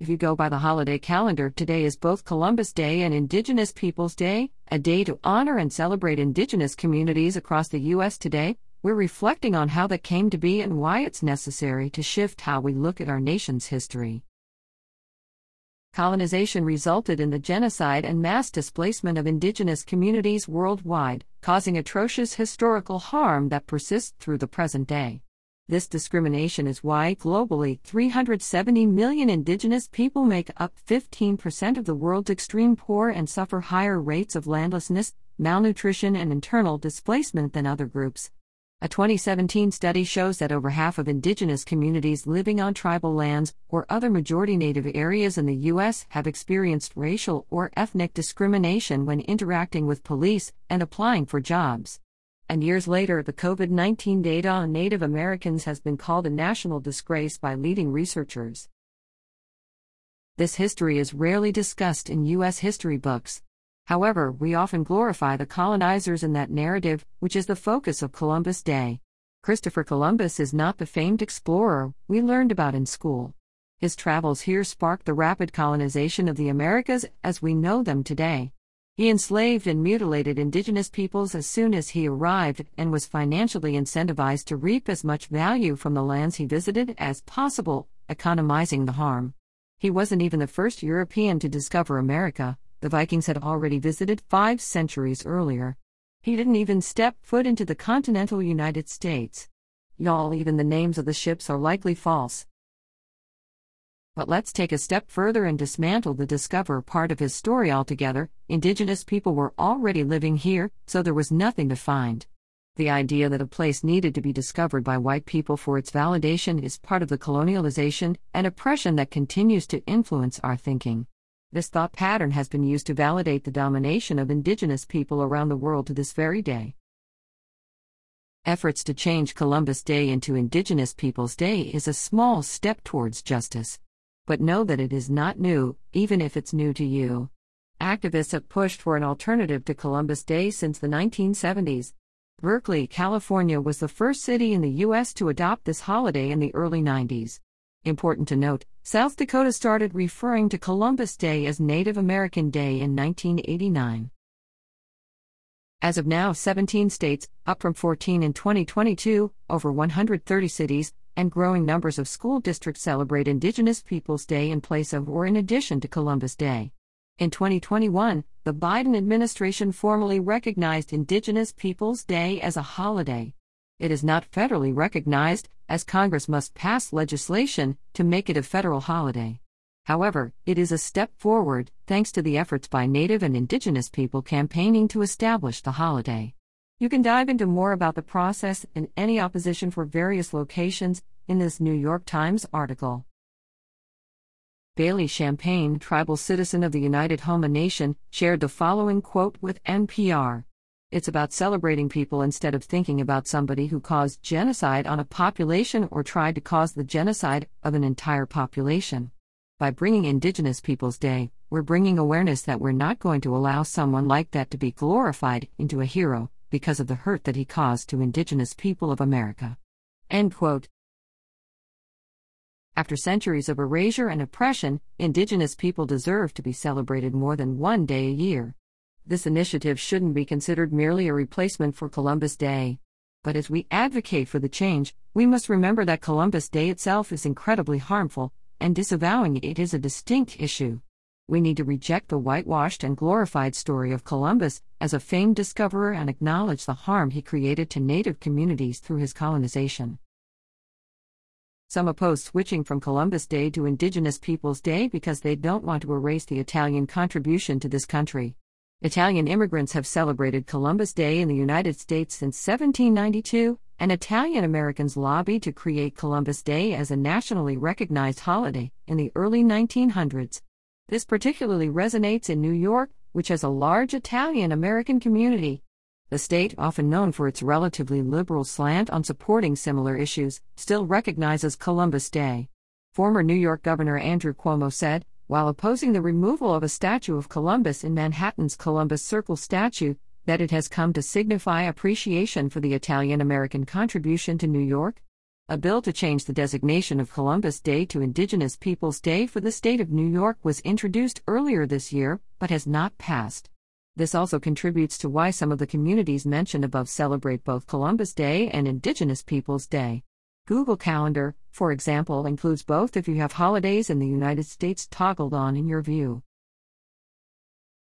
If you go by the holiday calendar, today is both Columbus Day and Indigenous Peoples Day, a day to honor and celebrate Indigenous communities across the U.S. today. We're reflecting on how that came to be and why it's necessary to shift how we look at our nation's history. Colonization resulted in the genocide and mass displacement of indigenous communities worldwide, causing atrocious historical harm that persists through the present day. This discrimination is why, globally, 370 million indigenous people make up 15% of the world's extreme poor and suffer higher rates of landlessness, malnutrition, and internal displacement than other groups. A 2017 study shows that over half of indigenous communities living on tribal lands or other majority native areas in the U.S. have experienced racial or ethnic discrimination when interacting with police and applying for jobs. And years later, the COVID 19 data on Native Americans has been called a national disgrace by leading researchers. This history is rarely discussed in U.S. history books. However, we often glorify the colonizers in that narrative, which is the focus of Columbus Day. Christopher Columbus is not the famed explorer we learned about in school. His travels here sparked the rapid colonization of the Americas as we know them today. He enslaved and mutilated indigenous peoples as soon as he arrived and was financially incentivized to reap as much value from the lands he visited as possible, economizing the harm. He wasn't even the first European to discover America the Vikings had already visited five centuries earlier. He didn't even step foot into the continental United States. Y'all, even the names of the ships are likely false. But let's take a step further and dismantle the discover part of his story altogether. Indigenous people were already living here, so there was nothing to find. The idea that a place needed to be discovered by white people for its validation is part of the colonialization and oppression that continues to influence our thinking. This thought pattern has been used to validate the domination of indigenous people around the world to this very day. Efforts to change Columbus Day into Indigenous Peoples Day is a small step towards justice. But know that it is not new, even if it's new to you. Activists have pushed for an alternative to Columbus Day since the 1970s. Berkeley, California was the first city in the U.S. to adopt this holiday in the early 90s. Important to note, South Dakota started referring to Columbus Day as Native American Day in 1989. As of now, 17 states, up from 14 in 2022, over 130 cities, and growing numbers of school districts celebrate Indigenous Peoples Day in place of or in addition to Columbus Day. In 2021, the Biden administration formally recognized Indigenous Peoples Day as a holiday. It is not federally recognized, as Congress must pass legislation to make it a federal holiday. However, it is a step forward, thanks to the efforts by Native and Indigenous people campaigning to establish the holiday. You can dive into more about the process and any opposition for various locations in this New York Times article. Bailey Champagne, tribal citizen of the United Houma Nation, shared the following quote with NPR it's about celebrating people instead of thinking about somebody who caused genocide on a population or tried to cause the genocide of an entire population. By bringing Indigenous Peoples Day, we're bringing awareness that we're not going to allow someone like that to be glorified into a hero because of the hurt that he caused to Indigenous people of America. End quote. After centuries of erasure and oppression, Indigenous people deserve to be celebrated more than one day a year. This initiative shouldn't be considered merely a replacement for Columbus Day. But as we advocate for the change, we must remember that Columbus Day itself is incredibly harmful, and disavowing it is a distinct issue. We need to reject the whitewashed and glorified story of Columbus as a famed discoverer and acknowledge the harm he created to native communities through his colonization. Some oppose switching from Columbus Day to Indigenous Peoples Day because they don't want to erase the Italian contribution to this country. Italian immigrants have celebrated Columbus Day in the United States since 1792, and Italian Americans lobbied to create Columbus Day as a nationally recognized holiday in the early 1900s. This particularly resonates in New York, which has a large Italian American community. The state, often known for its relatively liberal slant on supporting similar issues, still recognizes Columbus Day. Former New York Governor Andrew Cuomo said, while opposing the removal of a statue of Columbus in Manhattan's Columbus Circle statue, that it has come to signify appreciation for the Italian American contribution to New York? A bill to change the designation of Columbus Day to Indigenous Peoples Day for the state of New York was introduced earlier this year, but has not passed. This also contributes to why some of the communities mentioned above celebrate both Columbus Day and Indigenous Peoples Day. Google Calendar, for example, includes both if you have holidays in the United States toggled on in your view.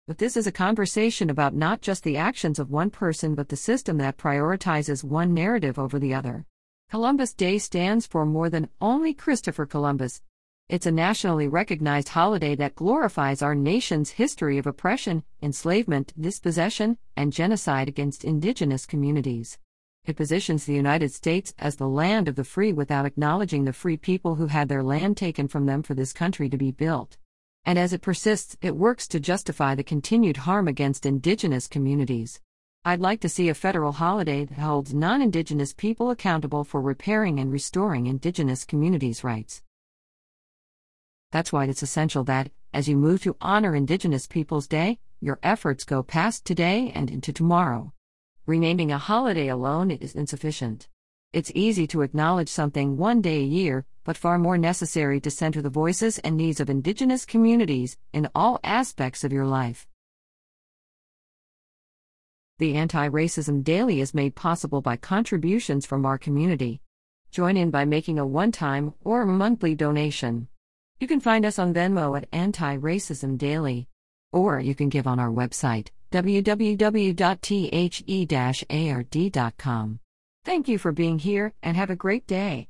But this is a conversation about not just the actions of one person but the system that prioritizes one narrative over the other. Columbus Day stands for more than only Christopher Columbus. It's a nationally recognized holiday that glorifies our nation's history of oppression, enslavement, dispossession, and genocide against indigenous communities. It positions the United States as the land of the free without acknowledging the free people who had their land taken from them for this country to be built. And as it persists, it works to justify the continued harm against indigenous communities. I'd like to see a federal holiday that holds non Indigenous people accountable for repairing and restoring Indigenous communities' rights. That's why it's essential that, as you move to honor Indigenous Peoples Day, your efforts go past today and into tomorrow. Renaming a holiday alone is insufficient. It's easy to acknowledge something one day a year, but far more necessary to center the voices and needs of Indigenous communities in all aspects of your life. The Anti Racism Daily is made possible by contributions from our community. Join in by making a one time or monthly donation. You can find us on Venmo at Anti Racism Daily, or you can give on our website, www.the-ard.com. Thank you for being here and have a great day.